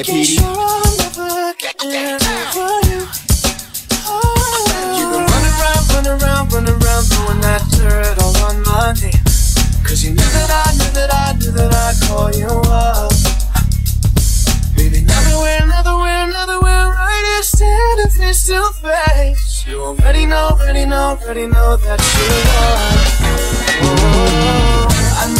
it, Petey. You can around, around, around, doing that all on my you knew that I, knew that I, knew that I'd call you up. Baby, nowhere, nowhere, nowhere, right face. You already know, already know, already know that you are. Oh, I know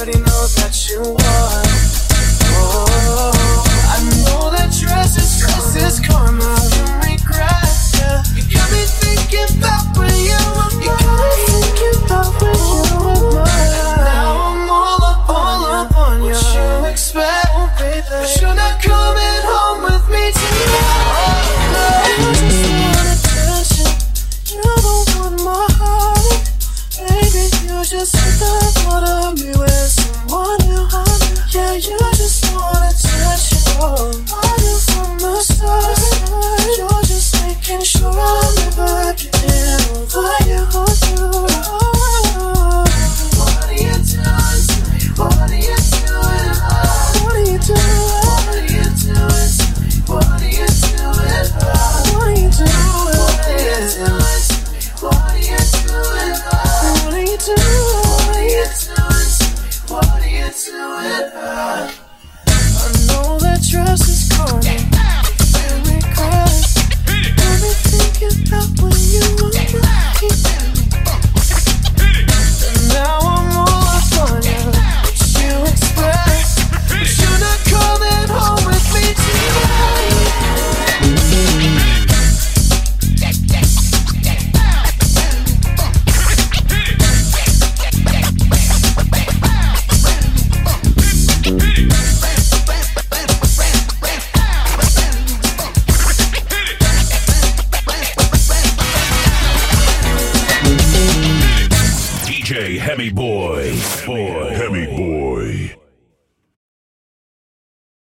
Everybody knows that you trust is gone. And when you were. Hemi Boy. Boy. Hemi Boy.